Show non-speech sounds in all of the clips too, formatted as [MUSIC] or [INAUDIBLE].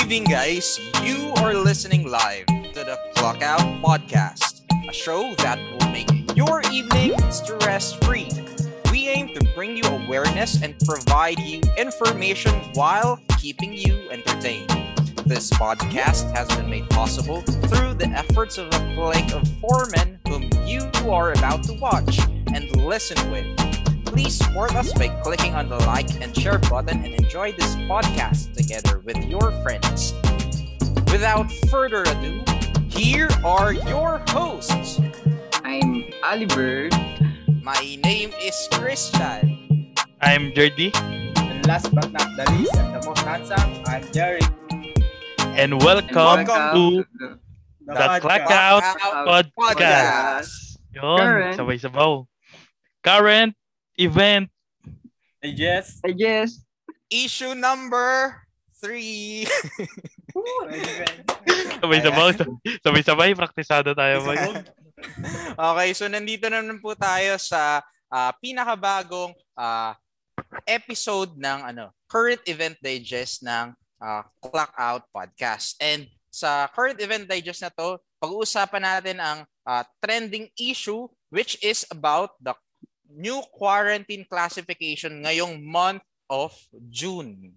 evening, guys. You are listening live to the Clock Out Podcast, a show that will make your evening stress free. We aim to bring you awareness and provide you information while keeping you entertained. This podcast has been made possible through the efforts of a clique of four men whom you are about to watch and listen with. Please support us by clicking on the like and share button and enjoy this podcast together with your friends. Without further ado, here are your hosts. I'm Ali Bird. My name is Christian. I'm Jordy, And last but not the least, and the most handsome, I'm Jerry. and welcome, welcome to the the Clack Out Podcast. Yun, Current. sabay-sabaw. Current event. Hey, Jess. I guess. Issue number three. [LAUGHS] Sabay-sabaw. [LAUGHS] Sabay-sabay, praktisado tayo. boy. okay, so nandito na naman po tayo sa ah, pinakabagong ah, episode ng ano, Current Event Digest ng ah, Clock Out Podcast. And sa Current Event Digest na to, pag-uusapan natin ang ah, trending issue which is about the new quarantine classification ngayong month of June.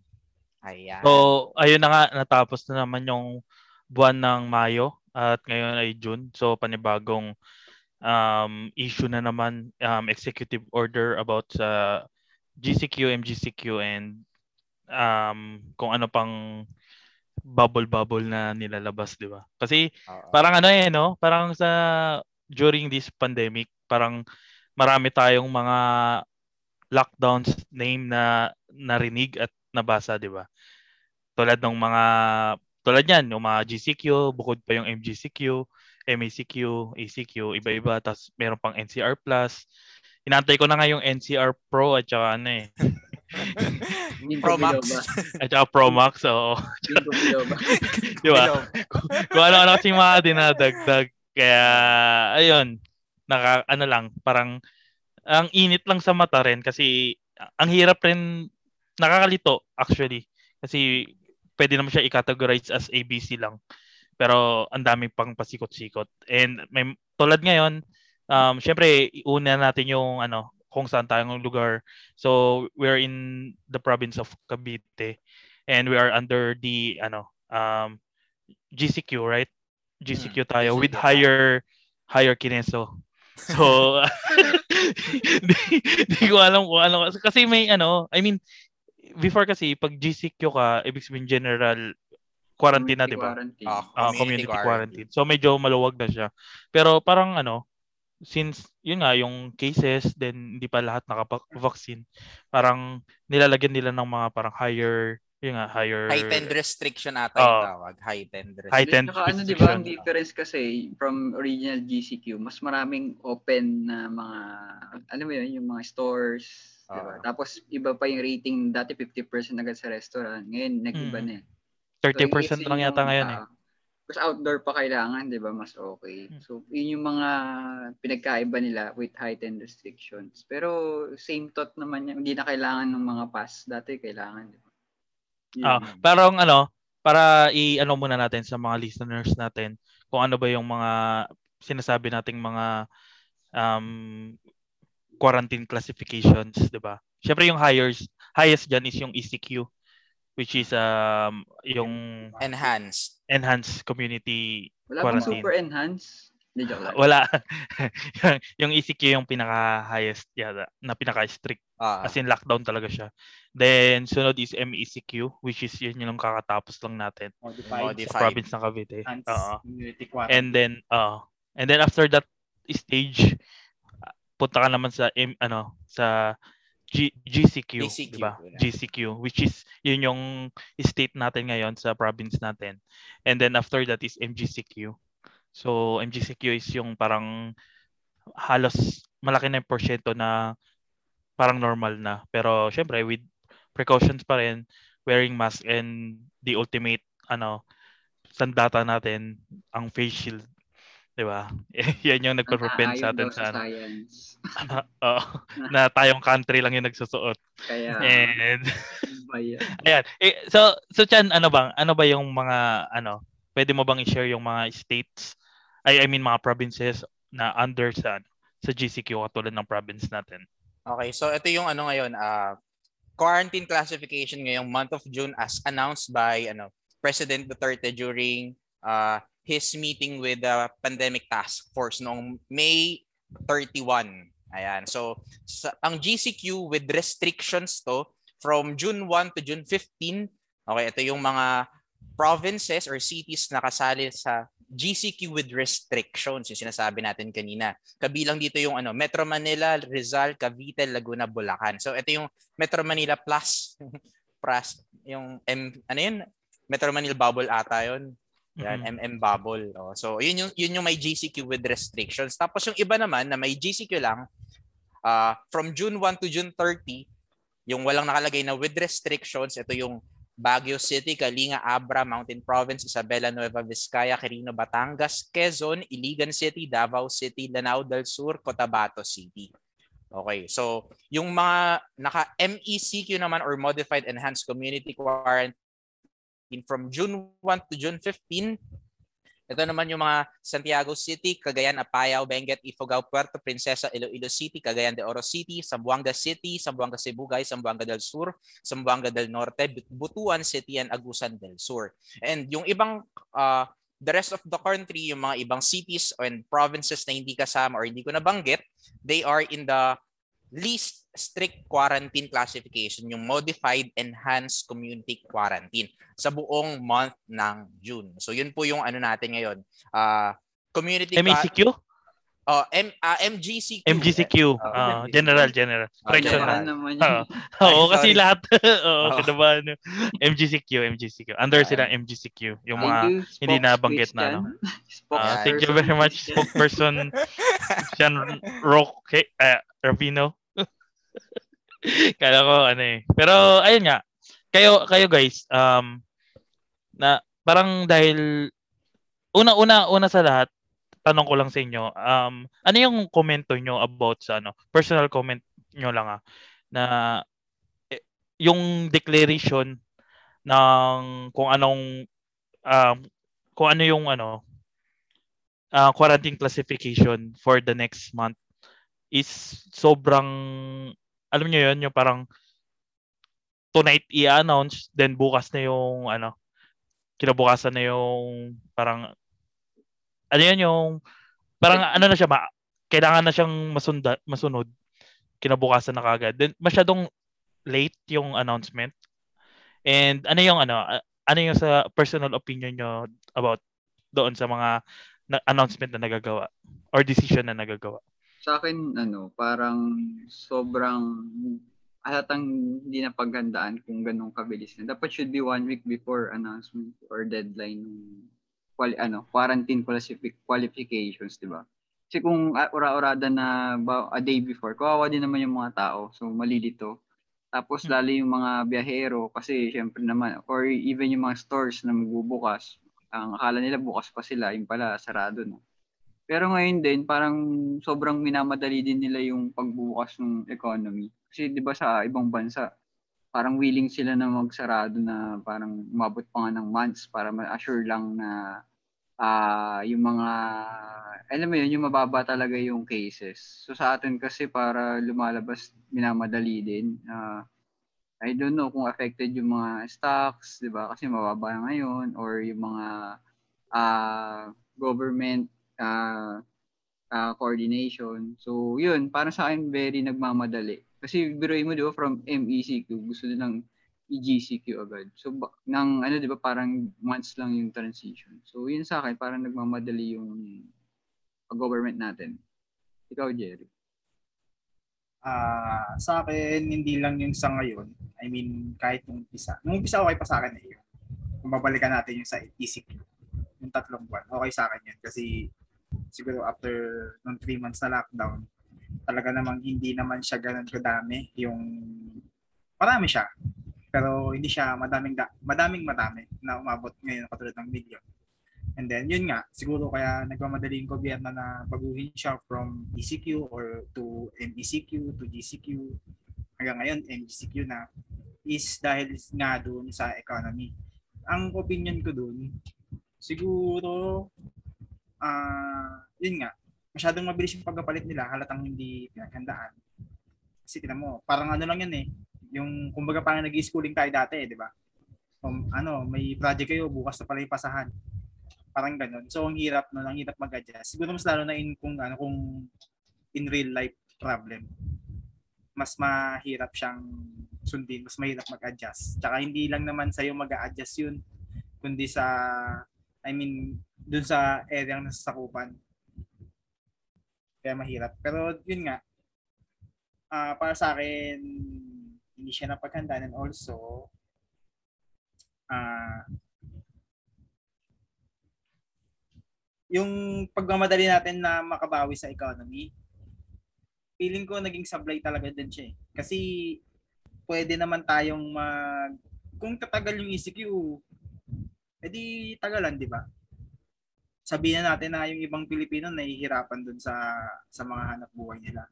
Ayan. So, ayun na nga, natapos na naman yung buwan ng Mayo at ngayon ay June. So, panibagong um, issue na naman, um, executive order about sa GCQ, MGCQ, and um, kung ano pang bubble-bubble na nilalabas, di ba? Kasi Oo. parang ano eh, no? Parang sa during this pandemic, parang marami tayong mga lockdowns name na narinig at nabasa, di ba? Tulad ng mga tulad niyan, yung mga GCQ, bukod pa yung MGCQ, MACQ, ACQ, iba-iba, tapos meron pang NCR Plus. Inantay ko na nga yung NCR Pro at saka ano eh, [LAUGHS] Pro Max. at saka Pro Max, oo. Di ba? kung ano-ano kasi mga dinadagdag. Kaya, ayun, naka, ano lang, parang, ang init lang sa mata rin kasi ang hirap rin, nakakalito actually. Kasi pwede naman siya i-categorize as ABC lang. Pero ang dami pang pasikot-sikot. And may, tulad ngayon, um, syempre, una natin yung ano, kung saan tayong lugar. So, we're in the province of Cavite and we are under the ano um GCQ, right? GCQ tayo with GCQ tayo. higher higher kineso. So [LAUGHS] di, di ko alam kung ano kasi may ano, I mean before kasi pag GCQ ka, ibig sabihin general quarantine na, di ba? Quarantine. Ah, Ah, community quarantine. So medyo maluwag na siya. Pero parang ano, since yun nga yung cases then hindi pa lahat nakapag-vaccine, parang nilalagyan nila ng mga parang higher yun nga higher Heightened restriction ata yung Oo. tawag. Heightened restriction. Heightened Saka ano, di ba, ang difference kasi from original GCQ, mas maraming open na mga, ano mo yun, yung mga stores, di ba? Oo. Tapos, iba pa yung rating, dati 50% agad sa restaurant, ngayon, nag-iba Mm. na eh. 30% So, lang yata yung, ngayon eh. ah, Tapos outdoor pa kailangan, di ba, mas okay. Hmm. So, yun yung mga pinagkaiba nila with heightened restrictions. Pero, same thought naman yan, hindi na kailangan ng mga pass. Dati, kailangan, di ba? Ah, parang ano, para i-ano muna natin sa mga listeners natin kung ano ba yung mga sinasabi nating mga um, quarantine classifications, 'di ba? Syempre yung highest highest diyan is yung ECQ which is um yung Enhanced. enhanced community Wala quarantine. super enhance? Hindi, joke lang. wala [LAUGHS] yung ECQ yung pinaka highest yata na pinaka strict Ah, As in lockdown talaga siya. Then sunod is MECQ which is yun yung kakatapos lang natin Modified. Modified. sa province ng Cavite. Quarantine. And then uh and then after that stage uh, punta ka naman sa M, ano sa G, GCQ, GCQ, di ba? GCQ which is yun yung state natin ngayon sa province natin. And then after that is MGCQ. So MGCQ is yung parang halos malaki na yung porsyento na parang normal na. Pero syempre with precautions pa rin, wearing mask and the ultimate ano sandata natin ang face shield. 'Di ba? [LAUGHS] Yan yung nagpo-propend sa atin sa ano. science. [LAUGHS] Oo, na tayong country lang yung nagsusuot. Kaya, And. [LAUGHS] Ayan. Eh, so, so Chan, ano bang, ano ba yung mga, ano, pwede mo bang i-share yung mga states, I, I mean mga provinces na under sa, sa GCQ katulad ng province natin? Okay, so ito yung ano ngayon, uh, quarantine classification ngayong month of June as announced by ano President Duterte during uh, his meeting with the pandemic task force noong May 31. Ayan. So sa, ang GCQ with restrictions to from June 1 to June 15. Okay, ito yung mga provinces or cities na kasali sa GCQ with restrictions, yung sinasabi natin kanina. Kabilang dito yung ano, Metro Manila, Rizal, Cavite, Laguna, Bulacan. So ito yung Metro Manila plus [LAUGHS] plus yung M ano yun? Metro Manila bubble ata yun. Yan, Mhm. MM bubble. Oh, so yun yung yun yung may GCQ with restrictions. Tapos yung iba naman na may GCQ lang uh, from June 1 to June 30, yung walang nakalagay na with restrictions, ito yung Baguio City, Kalinga, Abra, Mountain Province, Isabela, Nueva Vizcaya, Quirino, Batangas, Quezon, Iligan City, Davao City, Lanao del Sur, Cotabato City. Okay, so yung mga naka-MECQ naman or Modified Enhanced Community Quarantine from June 1 to June 15, ito naman yung mga Santiago City, Cagayan, Apayao, Benguet, Ifugao, Puerto Princesa, Iloilo City, Cagayan de Oro City, Zamboanga City, Zamboanga Sibugay, Zamboanga del Sur, Zamboanga del Norte, Butuan City, and Agusan del Sur. And yung ibang, uh, the rest of the country, yung mga ibang cities and provinces na hindi kasama or hindi ko nabanggit, they are in the least strict quarantine classification, yung modified enhanced community quarantine sa buong month ng June. So yun po yung ano natin ngayon. Uh, community MECQ? Oh, M uh, MGCQ. MGCQ. Oh, ah, MGCQ. general, general. Ah, Correctional. general. General naman yun. [LAUGHS] Oo, Ay, kasi sorry. lahat. [LAUGHS] Oo, Oo. kinabahan. MGCQ, MGCQ. Under Ah, sila MGCQ. Yung mga you, hindi nabanggit na. Ah, Yeah, thank you very much, spokesperson [LAUGHS] Sean Roque, uh, Ravino. [LAUGHS] Kala ko ano eh. Pero ayun nga. Kayo kayo guys, um na parang dahil una-una una sa lahat, tanong ko lang sa inyo, um ano yung komento nyo about sa ano, personal comment nyo lang ah, na eh, yung declaration ng kung anong um kung ano yung ano uh, quarantine classification for the next month is sobrang alam niyo yun yung parang tonight i-announce then bukas na yung ano kinabukasan na yung parang ano yun yung parang ano na siya ma, kailangan na siyang masunda, masunod. Kinabukasan na kagad then masyadong late yung announcement. And ano yung ano ano yung sa personal opinion nyo about doon sa mga na- announcement na nagagawa or decision na nagagawa Sa akin, ano, parang sobrang halatang hindi na paghandaan kung ganun kabilis na. Dapat should be one week before announcement or deadline ng quali, ano, quarantine qualific, qualifications, di ba? Kasi kung ura-urada na ba, a day before, kawawa din naman yung mga tao. So, malilito. Tapos, Hmm. lalo yung mga biyahero kasi syempre naman, or even yung mga stores na magbubukas, ang akala nila bukas pa sila, yung pala sarado na. Pero ngayon din, parang sobrang minamadali din nila yung pagbukas ng economy. Kasi 'di ba sa ibang bansa, parang willing sila na magsarado na parang umabot pa nga ng months para ma-assure lang na ah yung mga alam mo yun, yung mababa talaga yung cases. So sa atin kasi para lumalabas minamadali din. Ah, I don't know kung affected yung mga stocks, 'di ba? Kasi mababa ngayon or yung mga ah government ah ah, coordination. So, yun, para sa akin, very nagmamadali. Kasi biruin mo, di ba, from MECQ, gusto nilang i-GCQ agad. So, ba- nang, ano, di ba, parang months lang yung transition. So, yun sa akin, parang nagmamadali yung government natin. Ikaw, Jerry. Ah, sa akin, hindi lang yung sa ngayon. I mean, kahit nung umpisa. Nung umpisa, okay pa sa akin eh. yun. Kung babalikan natin yung sa ECQ, yung tatlong buwan, okay sa akin yun. Kasi siguro after nung three months na lockdown, talaga namang hindi naman siya ganun kadami. Yung, marami siya. Pero hindi siya madaming, da- madaming madami na umabot ngayon katulad ng million. And then, yun nga, siguro kaya nagmamadali yung gobyerno na baguhin siya from ECQ or to MECQ to GCQ. Hanggang ngayon, MGCQ na. is dahil nga doon sa economy. Ang opinion ko doon, siguro, ah, yun nga, masyadong mabilis yung pagkapalit nila, halatang hindi pinaghandaan. Kasi tinan mo, parang ano lang yan eh, yung kumbaga parang nag-schooling tayo dati eh, di ba? Um, ano, may project kayo, bukas na pala yung pasahan. Parang ganun. So, ang hirap, no, ang hirap mag-adjust. Siguro mas lalo na in, kung, ano, kung in real life problem. Mas mahirap siyang sundin, mas mahirap mag-adjust. Tsaka hindi lang naman sa'yo mag-a-adjust yun, kundi sa, I mean, dun sa area ng nasasakupan. Kaya mahirap. Pero yun nga, ah para sa akin, hindi siya napaghandaan and also, ah yung pagmamadali natin na makabawi sa economy, feeling ko naging sablay talaga din siya eh. Kasi pwede naman tayong mag kung tatagal yung ECQ, edi tagalan, di ba? Sabihin na natin na yung ibang Pilipino nahihirapan dun sa sa mga hanap buhay nila.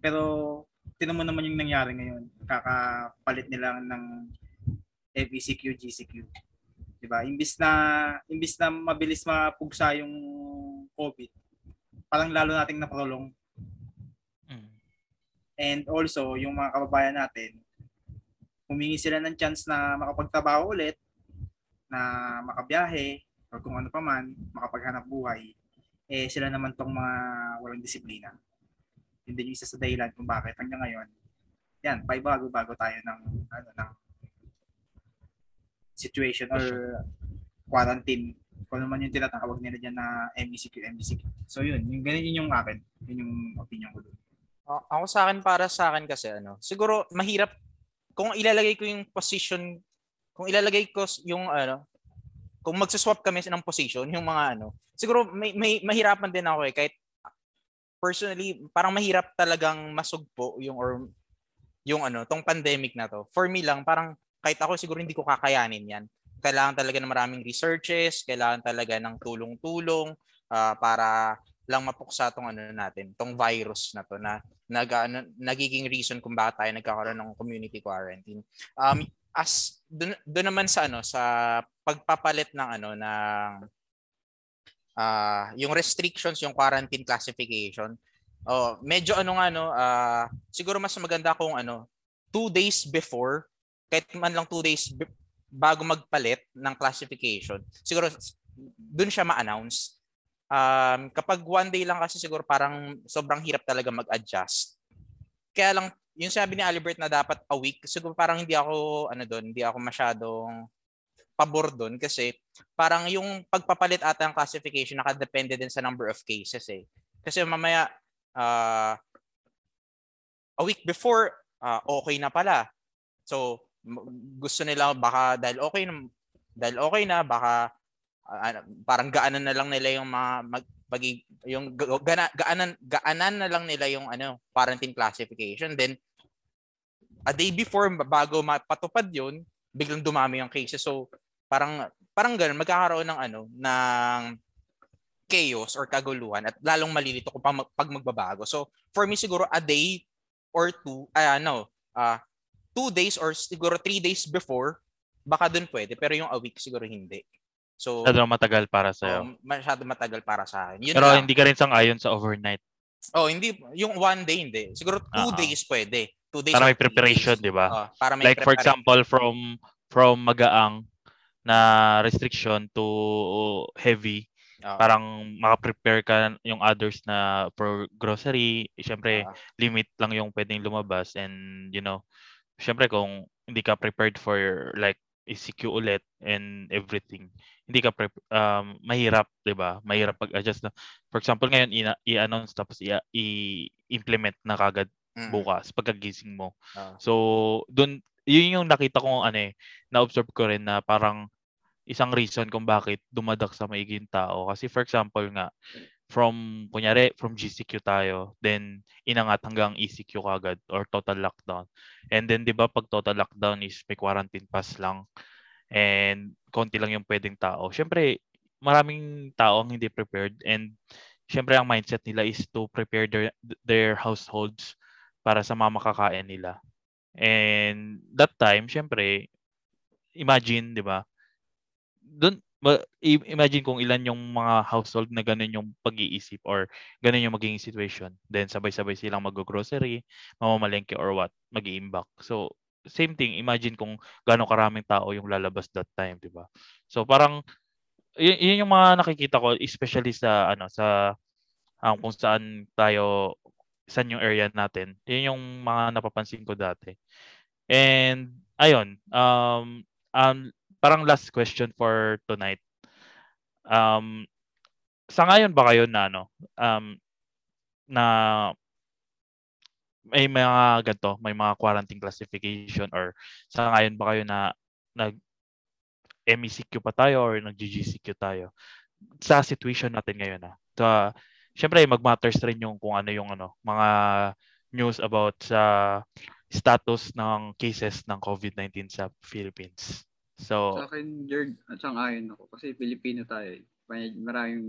Pero tinan mo naman yung nangyari ngayon. Kakapalit nila ng FECQ, GCQ. 'Di ba? Imbis na imbis na mabilis mapugsa yung COVID, parang lalo nating naprolong Mm. And also, yung mga kababayan natin, humingi sila ng chance na makapagtrabaho ulit, na makabiyahe, or kung ano pa man, makapaghanap buhay, eh sila naman tong mga walang disiplina. Yun din yung isa sa dahilan kung bakit hanggang ngayon, yan, bago-bago tayo ng, ano, ng situation or quarantine. Kung ano man yung tinatawag nila dyan na MECQ, MECQ. So yun, yung ganun yun yung akin. Yun yung opinion ko doon. Ako sa akin, para sa akin kasi, ano, siguro mahirap, kung ilalagay ko yung position, kung ilalagay ko yung, ano, kung magsaswap kami ng position, yung mga ano, siguro may, may mahirapan din ako eh, kahit personally, parang mahirap talagang masugpo yung, or, yung ano, tong pandemic na to. For me lang, parang kahit ako siguro hindi ko kakayanin yan. Kailangan talaga ng maraming researches, kailangan talaga ng tulong-tulong ah, para lang mapuksa tong ano natin, tong virus na to na nag, ano, nagiging reason kung bakit tayo nagkakaroon ng community quarantine. Um, as doon doon naman sa ano sa pagpapalit ng ano ng ah yung restrictions, yung quarantine classification. Oh, medyo ano nga no, ah, siguro mas maganda kung ano, two days before, kahit man lang two days be- bago magpalit ng classification, siguro doon siya ma-announce um, kapag one day lang kasi siguro parang sobrang hirap talaga mag-adjust. Kaya lang, yung sabi ni Albert na dapat a week, siguro parang hindi ako, ano doon, hindi ako masyadong pabor doon kasi parang yung pagpapalit ata ng classification nakadepende din sa number of cases eh. Kasi mamaya, ah, a week before, ah, okay na pala. So, gusto nila baka dahil okay na, dahil okay na, baka ano, parang gaanan na lang nila yung mga mag, pagi- yung ga- gana, gaanan gaanan na lang nila yung ano quarantine classification. Then a day before bago mapatupad yun biglang dumami yung cases. So parang parang ganun magkakaroon ng ano ng chaos or kaguluhan at lalong malilito kung pag, pag magbabago. So for me siguro a day or two ay ano ah two days or siguro three days before baka dun pwede pero yung a week siguro hindi so Masyado matagal para sa'yo. Um, masyado matagal para sa akin. Yun Pero lang. hindi ka rin sang-ayon sa overnight. Oh, hindi yung one day hindi. Siguro two ah. days pwede. Two days. Para may preparation, di ba? Oh, para may Like for example, from from magaang na restriction to heavy, Oh, parang maka-prepare ka yung others na for grocery, syempre ah, limit lang yung pwedeng lumabas and you know, syempre kung hindi ka prepared for like ECQ ulit and everything, hindi ka prep um, mahirap, 'di ba? Mahirap pag-adjust na. For example, ngayon ina- i-announce tapos i- i-implement na kagad mm, bukas pagkagising mo. ah. So, doon yun yung nakita ko ano eh, na-observe ko rin na parang isang reason kung bakit dumadak sa maiging tao. Kasi for example nga, from, kunyari, from GCQ tayo, then inangat hanggang ECQ kagad or total lockdown. And then, di ba, pag total lockdown is may quarantine pass lang and konti lang yung pwedeng tao. Siyempre, maraming tao ang hindi prepared and siyempre ang mindset nila is to prepare their, their households para sa mga makakain nila. And that time, syempre, imagine, di ba? Doon, imagine kung ilan yung mga household na ganun yung pag-iisip or ganun yung magiging situation. Then sabay-sabay silang mag-grocery, mamamalengke or what, mag-iimbak. So, same thing, imagine kung gaano karaming tao yung lalabas that time, di ba? So, parang, yun, yun yung mga nakikita ko, especially sa, ano, sa, um, kung saan tayo, saan yung area natin. Yun yung mga napapansin ko dati. And, ayun, um, um, parang last question for tonight. Um, sa ngayon ba kayo na ano, um, na may mga ganito, may mga quarantine classification or sa ngayon ba kayo na nag MECQ pa tayo or nag-GGCQ tayo sa situation natin ngayon na. So, syempre mag-matters rin yung kung ano yung ano, mga news about sa status ng cases ng COVID-19 sa Philippines. So, sa akin, Jerd, at sang ayon ako kasi Pilipino tayo. Eh. Maraming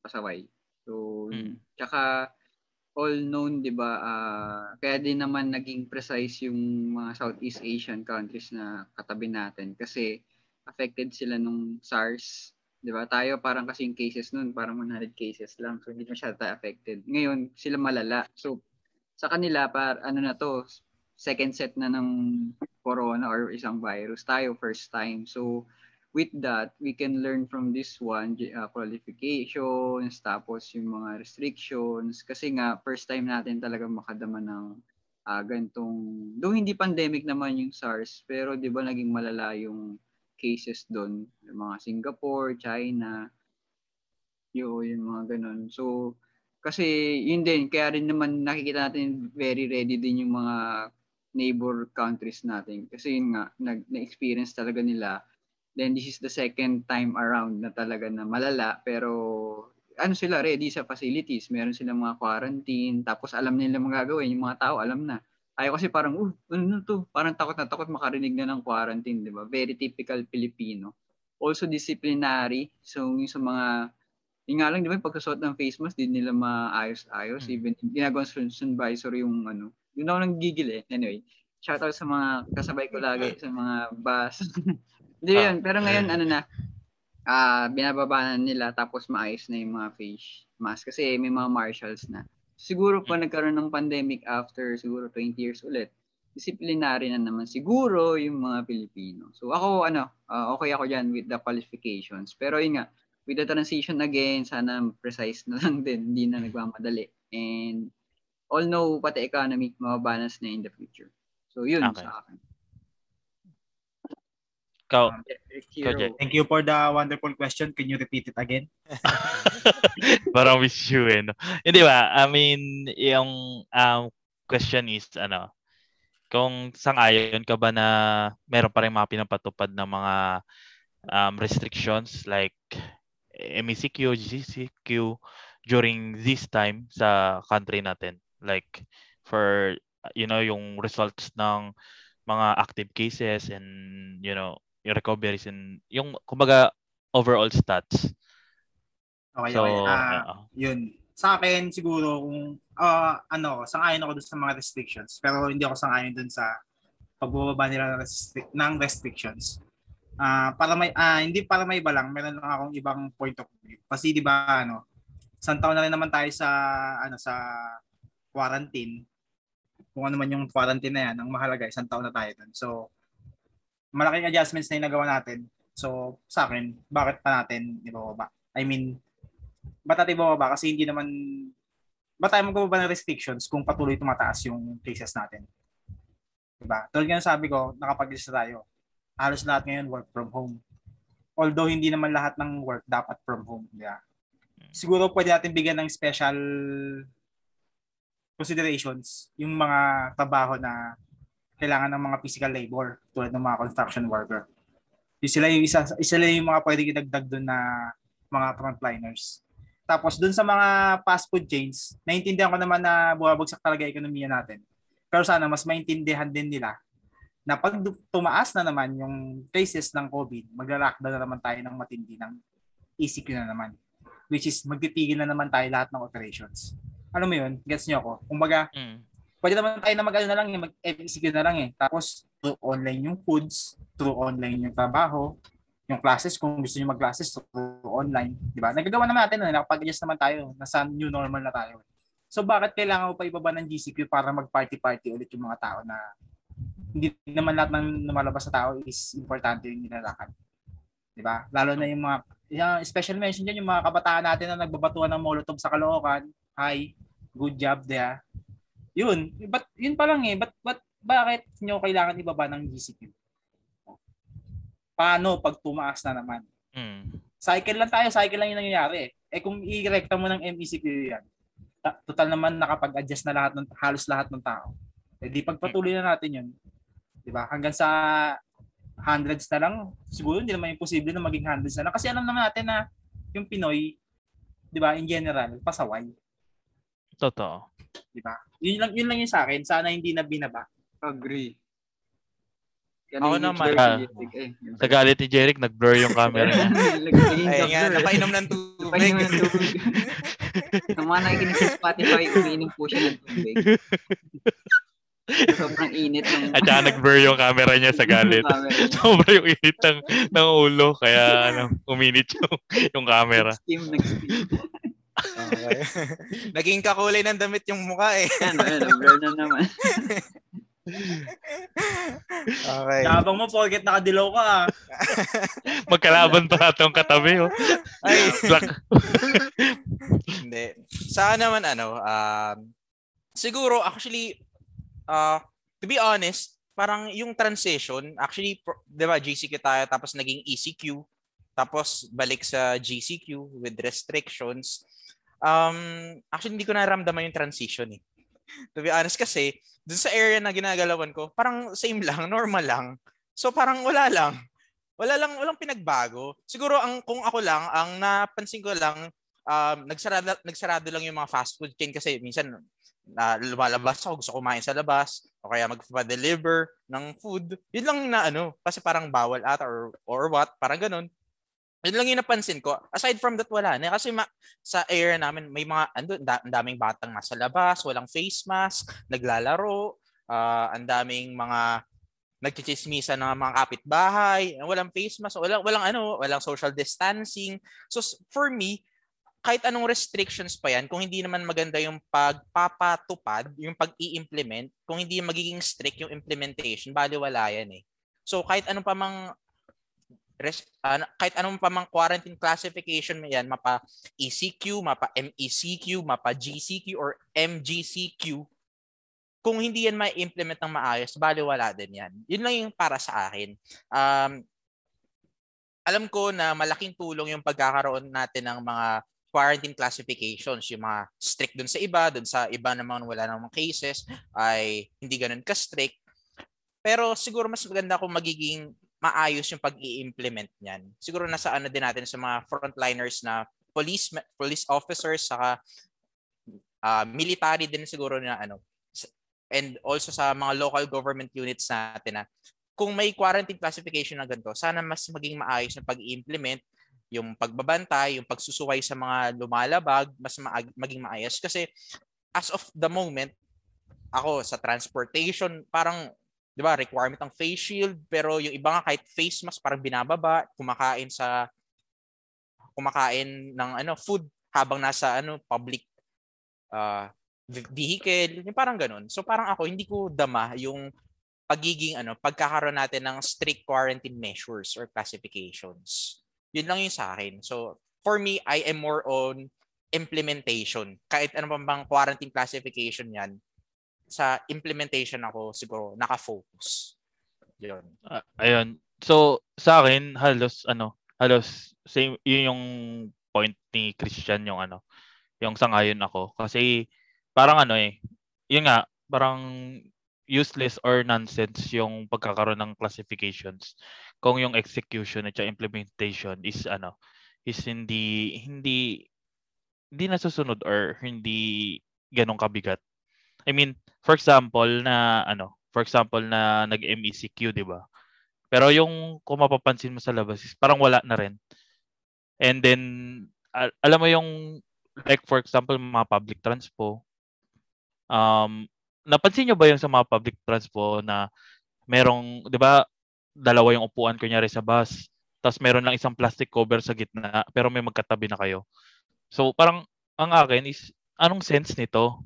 pasaway. So, mm. tsaka all known, 'di ba? Uh, kaya din naman naging precise yung mga Southeast Asian countries na katabi natin kasi affected sila nung SARS, 'di ba? Tayo parang kasing cases noon, parang 100 cases lang. So hindi masyado tayo affected. Ngayon, sila malala. So sa kanila par ano na to, second set na ng corona or isang virus tayo first time. So with that, we can learn from this one uh, qualifications, tapos yung mga restrictions kasi nga first time natin talaga makadama ng uh, gantong do hindi pandemic naman yung SARS, pero 'di ba naging malala yung cases doon, yung mga Singapore, China, yung, yung mga ganun. So kasi yun din, kaya rin naman nakikita natin very ready din yung mga neighbor countries natin. Kasi yun nga, nag, na-experience talaga nila. Then this is the second time around na talaga na malala. Pero ano sila, ready sa facilities. Meron silang mga quarantine. Tapos alam nila mga gagawin. Yung mga tao alam na. Ayaw kasi parang, uh, ano to? Parang takot na takot makarinig na ng quarantine, di ba? Very typical Filipino. Also disciplinary. So yung sa mga yung nga lang, di ba, pagkasuot ng face mask, di nila maayos-ayos. Mm. Even ginagawa supervisor yung ano. Yun ako nang gigil eh. Anyway, shout out sa mga kasabay ko lagi sa mga bus. [LAUGHS] Hindi ah. yun. Pero ngayon, ano na, uh, binababa na nila tapos maayos na yung mga face mask. Kasi may mga marshals na. Siguro pa nagkaroon ng pandemic after siguro 20 years ulit, disciplinary na naman siguro yung mga Pilipino. So ako, ano, uh, okay ako dyan with the qualifications. Pero yun nga, with the transition again, sana precise na lang [LAUGHS] din, hindi na nagmamadali. And all know pati economy, mababalance na in the future. So yun okay. sa akin. Ikaw, um, Thank you for the wonderful question. Can you repeat it again? [LAUGHS] Parang wish you eh. No? Hindi ba? I mean, yung um, question is, ano, kung sang-ayon ka ba na meron pa rin mga pinapatupad na mga um, restrictions like MECQ, GCQ during this time sa country natin. Like for you know yung results ng mga active cases and you know yung recoveries and yung kumbaga overall stats. Okay, so, okay. Uh, uh, yun. Sa akin siguro kung uh, ano, sang-ayon ako dun sa mga restrictions pero hindi ako sang-ayon dun sa pagbababa nila ng, restri- ng restrictions uh, para may uh, hindi para may iba lang, meron lang akong ibang point of view. Kasi 'di ba ano, isang taon na rin naman tayo sa ano sa quarantine. Kung ano man yung quarantine na yan, ang mahalaga isang taon na tayo doon. So malaking adjustments na yung nagawa natin. So sa akin, bakit pa natin ibababa? I mean, ba't natin ibababa? Kasi hindi naman ba tayo magbababa ng restrictions kung patuloy tumataas yung cases natin? Diba? Tulad nga sabi ko, nakapag-isa tayo halos lahat ngayon work from home. Although hindi naman lahat ng work dapat from home. Yeah. Siguro pwede natin bigyan ng special considerations yung mga trabaho na kailangan ng mga physical labor tulad ng mga construction worker. Yung sila yung isa, isa yung mga pwedeng idagdag doon na mga frontliners. Tapos doon sa mga fast food chains, naintindihan ko naman na bumabagsak talaga ekonomiya natin. Pero sana mas maintindihan din nila na pag tumaas na naman yung cases ng COVID, magra-lockdown na naman tayo ng matindi ng ECQ na naman. Which is magtitigil na naman tayo lahat ng operations. Alam mo yun? Gets nyo ako? Kumbaga, mm. pwede naman tayo na mag-ano na lang, eh, mag-MCQ na lang eh. Tapos, through online yung foods, through online yung trabaho, yung classes, kung gusto nyo mag-classes, through online. Di ba? Nagagawa naman natin, eh, nakapag-adjust naman tayo, nasa new normal na tayo. So, bakit kailangan mo pa ibaba ng GCQ para mag-party-party ulit yung mga tao na hindi naman lahat ng lumalabas sa tao is importante yung nilalakad. Di ba? Lalo na yung mga, yung special mention dyan, yung mga kabataan natin na nagbabatuan ng Molotov sa Caloocan. Hi, good job there. Yun, but yun pa lang eh. But, but bakit nyo kailangan ibaba ng GCQ? Paano pag tumaas na naman? Mm. Cycle lang tayo, cycle lang yung nangyayari. Eh kung i-recta mo ng MECQ yan, ta- total naman nakapag-adjust na lahat ng halos lahat ng tao. Eh di pagpatuloy na natin yun. 'Di ba? Hanggang sa hundreds na lang, siguro hindi naman imposible na maging hundreds na lang. Kasi alam naman natin na yung Pinoy, 'di ba, in general, pasaway, Totoo. 'di ba? Yun lang yun lang yung sa akin, sana hindi na binaba. Agree. Yan Ako naman. Ah. Jeric, eh. Yung- Sa galit ni Jeric, nag-blur yung camera niya. [LAUGHS] Nagiging Ay nga, napainom ng tubig. Napainom ng tubig. [LAUGHS] Sa mga nakikinig sa Spotify, umiinom po siya ng tubig. Sobrang init ng At saka nag-blur yung camera niya sa galit. [LAUGHS] camera niya. Sobra yung init ng, ng ulo, kaya ano, uminit yung, yung camera. Nag-steam, nag-steam. Okay. [LAUGHS] Naging kakulay ng damit yung mukha eh. Yan, ano, blur na naman. [LAUGHS] Okay. Yabang mo, forget nakadilaw ka. ah. [LAUGHS] Magkalaban pa natin yung katabi. Oh. Ay, Black. hindi. Sa naman ano, um, siguro actually, uh, to be honest, parang yung transition, actually, di ba, GCQ tayo, tapos naging ECQ, tapos balik sa GCQ with restrictions. Um, actually, hindi ko naramdaman yung transition eh. To be honest kasi, dun sa area na ginagalawan ko, parang same [LAUGHS] lang, normal lang. So parang wala lang. Wala lang, walang pinagbago. Siguro ang kung ako lang, ang napansin ko lang, um, nagsarado, nagsarado lang yung mga fast food chain kasi minsan na lumalabas ako, gusto kumain sa labas, o kaya magpa-deliver ng food. Yun lang na ano, kasi parang bawal ata or, or what, parang ganun. Yun lang yung napansin ko. Aside from that, wala na. Kasi ma- sa area namin, may mga, ando, da- daming batang nasa labas, walang face mask, naglalaro, ah, ang daming mga nagchichismisa ng mga kapitbahay, walang face mask, walang, walang ano, walang social distancing. So for me, kahit anong restrictions pa yan, kung hindi naman maganda yung pagpapatupad, yung pag-i-implement, kung hindi magiging strict yung implementation, baliwala yan eh. So kahit anong pa mang res, ano, kahit anong pa mang quarantine classification mo yan, mapa ECQ, mapa MECQ, mapa GCQ or MGCQ, kung hindi yan ma-implement ng maayos, baliwala din yan. Yun lang yung para sa akin. Um, alam ko na malaking tulong yung pagkakaroon natin ng mga quarantine classifications, yung mga strict dun sa iba, dun sa iba naman wala namang cases, ay hindi ganun ka-strict. Pero siguro mas maganda kung magiging maayos yung pag-i-implement niyan. Siguro nasa ano din natin sa mga frontliners na police police officers saka ah, military din siguro na ano and also sa mga local government units natin na kung may quarantine classification na ganito, sana mas maging maayos yung pag-i-implement yung pagbabantay, yung pagsusuway sa mga lumalabag, mas maag- maging maayos. Kasi as of the moment, ako sa transportation, parang, di ba, requirement ng face shield, pero yung iba nga kahit face mask, parang binababa, kumakain sa, kumakain ng ano, food habang nasa ano, public uh, vehicle, yung parang ganun. So parang ako, hindi ko dama yung pagiging ano, pagkakaroon natin ng strict quarantine measures or classifications. Yun lang yung sa akin. So, for me, I am more on implementation. Kahit ano pa bang quarantine classification yan, sa implementation ako siguro nakafocus. Yun. Ah, ayun. So, sa akin, halos, ano, halos, same, yun yung point ni Christian, yung ano, yung sangayon ako. Kasi, parang ano eh, yun nga, parang useless or nonsense yung pagkakaroon ng classifications kung yung execution at yung implementation is ano is hindi hindi hindi nasusunod or hindi ganong kabigat. I mean, for example na ano, for example na nag-MECQ, 'di ba? Pero yung kung mapapansin mo sa labas is parang wala na rin. And then al- alam mo yung like for example mga public transpo um napansin nyo ba yung sa mga public transpo na merong, di ba, dalawa yung upuan kunyari sa bus, tapos meron lang isang plastic cover sa gitna, pero may magkatabi na kayo. So, parang, ang akin is, anong sense nito?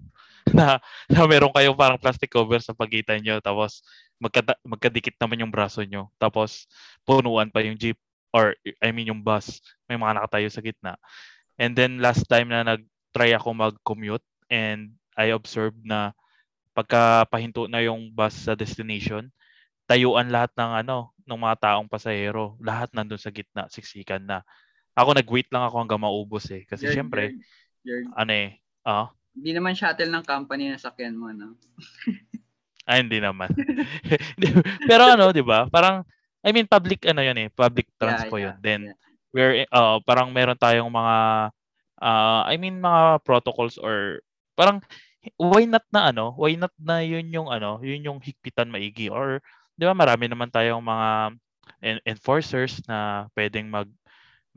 Na, na meron kayong parang plastic cover sa pagitan nyo, tapos magkata, magkadikit naman yung braso nyo, tapos punuan pa yung jeep, or I mean yung bus, may mga nakatayo sa gitna. And then last time na nag-try ako mag-commute and I observed na pagka pahinto na yung bus sa destination, tayuan lahat ng ano, ng mga taong pasahero, lahat nandun sa gitna, siksikan na. Ako nag-wait lang ako hanggang maubos eh. Kasi Yard, syempre, yard, yard. ano eh, ah, Hindi naman shuttle ng company na sakyan mo, no? [LAUGHS] ah, hindi naman. [LAUGHS] Pero ano, di ba? Parang, I mean, public, ano yun eh, public transpo yeah, yun. Then, yeah. we're, uh, parang meron tayong mga, uh, I mean, mga protocols or, parang, why not na ano, why not na yun yung ano, yun yung higpitan maigi or 'di ba marami naman tayong mga en- enforcers na pwedeng mag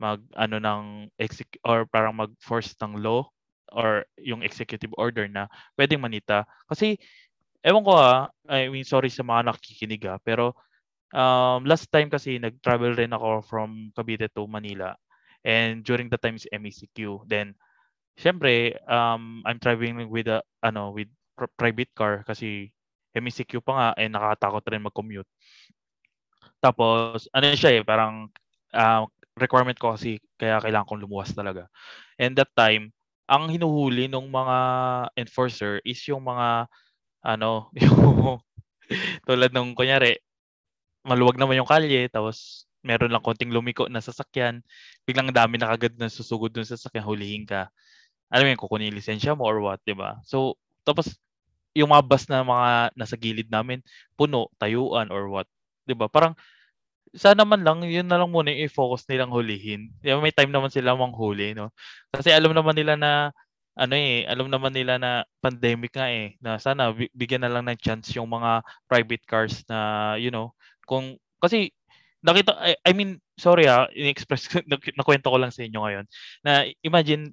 mag ano ng exec or parang mag-force ng law or yung executive order na pwedeng manita kasi ewan ko ah, I mean sorry sa mga nakikinig ah, pero um, last time kasi nag-travel rin ako from Cavite to Manila and during the time is MECQ then Siyempre, um, I'm traveling with a ano with pr- private car kasi MECQ pa nga eh nakakatakot rin mag-commute. Tapos ano siya eh parang uh, requirement ko kasi kaya kailangan kong lumuwas talaga. And that time, ang hinuhuli ng mga enforcer is yung mga ano, [LAUGHS] yung tulad nung kunyari maluwag naman yung kalye tapos meron lang konting lumiko na sasakyan, biglang dami na kagad na susugod dun sa sasakyan, hulihin ka alam mo yun, kukunin yung lisensya mo or what, di ba? So, tapos, yung mga bus na mga nasa gilid namin, puno, tayuan or what, di ba? Parang, sana man lang, yun na lang muna yung i-focus nilang hulihin. May time naman sila manghuli, no? Kasi alam naman nila na, ano eh, alam naman nila na pandemic nga eh, na sana bigyan na lang ng chance yung mga private cars na, you know, kung, kasi, nakita, I, I mean, sorry ah, in-express, [LAUGHS] nakwento ko lang sa inyo ngayon, na imagine,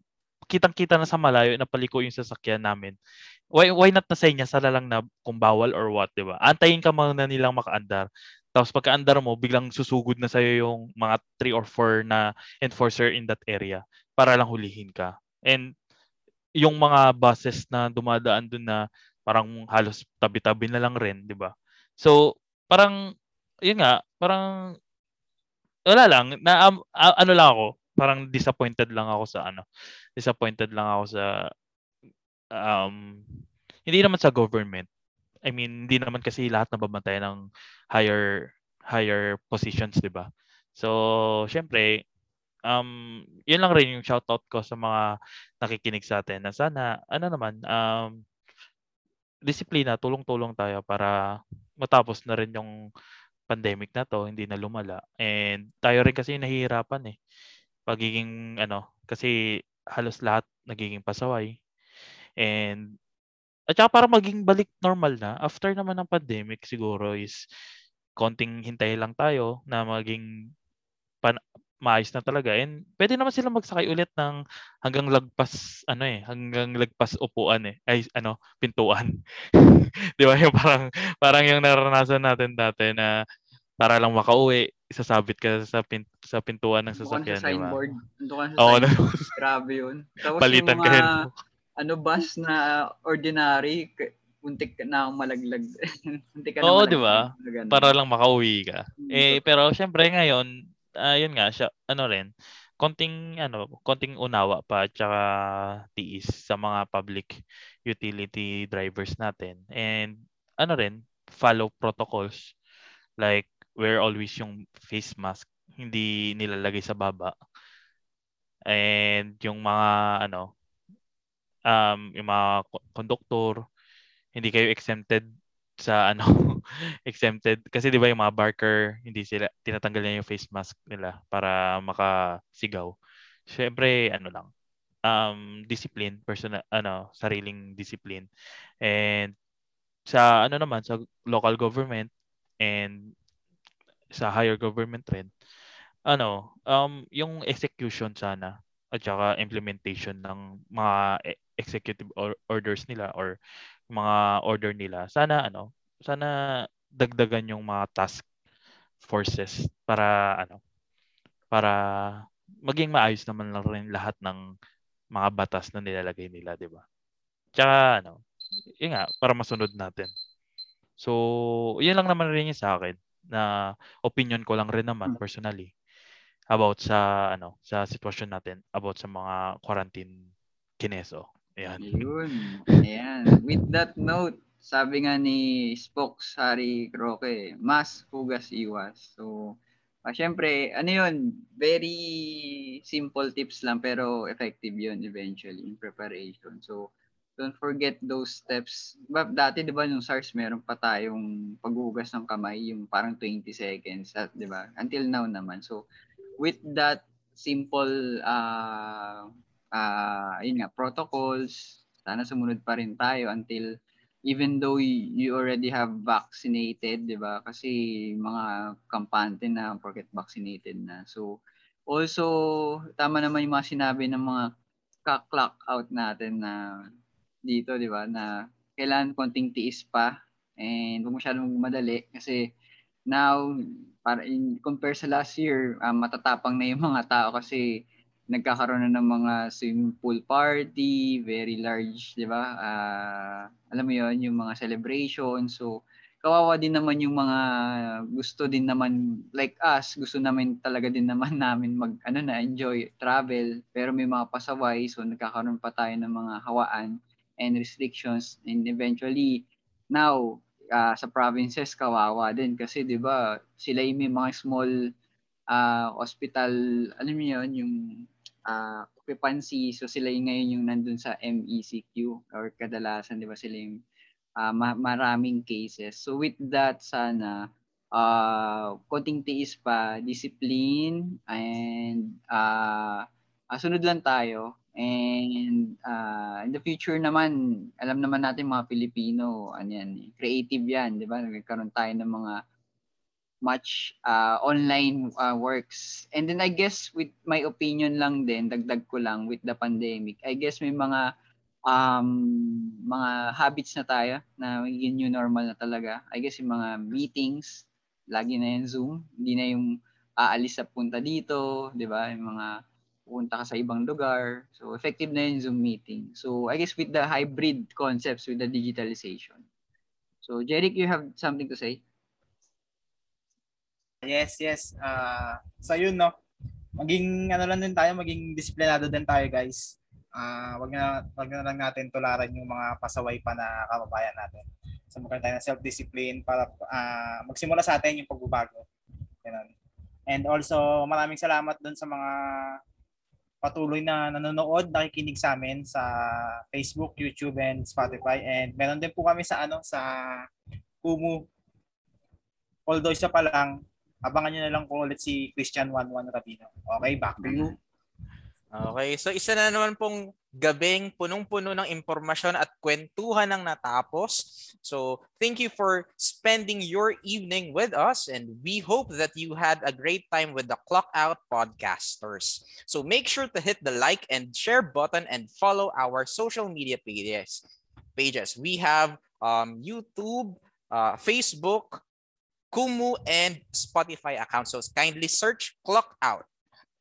kitang-kita na sa malayo na paliko yung sasakyan namin. Why why not na sa inyo sala lang na kung bawal or what, 'di ba? Antayin ka muna nilang makaandar. Tapos pagkaandar mo, biglang susugod na sa'yo yung mga 3 or 4 na enforcer in that area para lang hulihin ka. And yung mga buses na dumadaan dun na parang halos tabi-tabi na lang rin, di ba? So, parang, yun nga, parang, wala lang, na, um, ano lang ako, parang disappointed lang ako sa ano, disappointed lang ako sa um hindi naman sa government. I mean, hindi naman kasi lahat nababantay ng higher higher positions, 'di ba? So, syempre, um yun lang rin yung shoutout ko sa mga nakikinig sa atin na sana ano naman um disiplina, tulong-tulong tayo para matapos na rin yung pandemic na to, hindi na lumala. And tayo rin kasi nahihirapan eh. Pagiging ano, kasi halos lahat nagiging pasaway. And at saka para maging balik normal na, after naman ng pandemic siguro is konting hintay lang tayo na maging pan- maayos na talaga. And pwede naman sila magsakay ulit ng hanggang lagpas ano eh, hanggang lagpas upuan eh. Ay ano, pintuan. [LAUGHS] 'Di ba? Yung parang parang yung naranasan natin dati na para lang makauwi, isasabit ka sa pin, sa pintuan ng sasakyan, sa signboard. Ando ka sa Oo, signboard. Grabe yun. Tapos Palitan yung ka mga, rin. ano, bus na ordinary, muntik ka na malaglag. [LAUGHS] muntik ka na Oo, di ba? para lang makauwi ka. Mm, Eh pero syempre ngayon, ayun nga siya ano rin, konting ano, konting unawa pa at saka tiis sa mga public utility drivers natin. And ano rin, follow protocols like wear always yung face mask, hindi nilalagay sa baba. And yung mga ano um yung mga conductor, hindi kayo exempted sa ano [LAUGHS] exempted kasi 'di ba yung mga barker hindi sila tinatanggal niya yung face mask nila para makasigaw. Syempre ano lang um discipline personal ano sariling discipline and sa ano naman sa local government and sa higher government rin ano um yung execution sana at saka implementation ng mga executive or- orders nila or mga order nila, sana ano, sana dagdagan yung mga task forces para ano, para maging maayos naman lang rin lahat ng mga batas na nilalagay nila, 'di ba? Tsaka ano, yun nga, para masunod natin. So, yun lang naman rin yung sa akin na opinion ko lang rin naman personally about sa ano sa sitwasyon natin about sa mga quarantine kineso. Ayan. Yun. [LAUGHS] Ayan. With that note, sabi nga ni Spokes Harry Roque, mas hugas iwas. So, uh, syempre, ano yun, very simple tips lang pero effective yun eventually in preparation. So, don't forget those steps. Ba, dati, di ba, nung SARS, meron pa tayong paghugas ng kamay, yung parang 20 seconds, at, di ba? Until now naman. So, with that simple uh, uh, yun nga, protocols, sana sumunod pa rin tayo until even though you already have vaccinated, di ba? Kasi mga kampante na porket vaccinated na. So, also, tama naman yung mga sinabi ng mga ka-clock out natin na dito, di ba? Na kailangan konting tiis pa and huwag masyadong madali kasi now, para in compare sa last year, um, matatapang na yung mga tao kasi nagkakaroon na ng mga swimming pool party, very large, di ba? Uh, alam mo yon yung mga celebration. So, kawawa din naman yung mga gusto din naman, like us, gusto namin talaga din naman [LAUGHS] namin mag, ano na, enjoy travel. Pero may mga pasaway, so nagkakaroon pa tayo ng mga hawaan and restrictions. And eventually, now, uh, sa provinces, kawawa din. Kasi, di ba, sila yung may mga small uh, hospital, alam niyo yun, yung uh, occupancy. So sila yung ngayon yung nandun sa MECQ or kadalasan 'di ba sila yung uh, ma- maraming cases. So with that sana uh, konting tiis pa, discipline and uh, sunod lang tayo. And uh, in the future naman, alam naman natin mga Pilipino, ano yan, creative yan, di ba? Nagkaroon tayo ng mga much uh, online uh, works. And then I guess with my opinion lang din, dagdag ko lang with the pandemic, I guess may mga um, mga habits na tayo na magiging new normal na talaga. I guess yung mga meetings, lagi na yung Zoom, hindi na yung aalis sa punta dito, di ba? Yung mga pupunta ka sa ibang lugar. So, effective na yung Zoom meeting. So, I guess with the hybrid concepts with the digitalization. So, Jeric, you have something to say? Yes, yes. Uh, so yun, no? Maging ano lang din tayo, maging disiplinado din tayo, guys. Uh, wag na wag na lang natin tularan yung mga pasaway pa na kababayan natin. So magkaroon tayo ng self-discipline para uh, magsimula sa atin yung pagbabago. Ganun. And also, maraming salamat dun sa mga patuloy na nanonood, nakikinig sa amin sa Facebook, YouTube, and Spotify. And meron din po kami sa ano sa Kumu. Although isa pa lang, abangan nyo na lang po ulit si Christian 11 Rabino. Okay, back to you. Okay, so isa na naman pong gabing punong-puno ng impormasyon at kwentuhan ng natapos. So, thank you for spending your evening with us and we hope that you had a great time with the Clock Out podcasters. So, make sure to hit the like and share button and follow our social media pages. Pages. We have um, YouTube, uh, Facebook, Kumu, and Spotify accounts. So kindly search Clock Out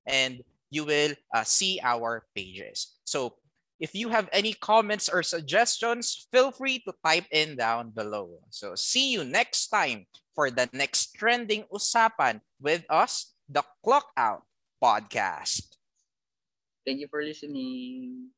and you will uh, see our pages. So if you have any comments or suggestions, feel free to type in down below. So see you next time for the next trending usapan with us, the Clock Out podcast. Thank you for listening.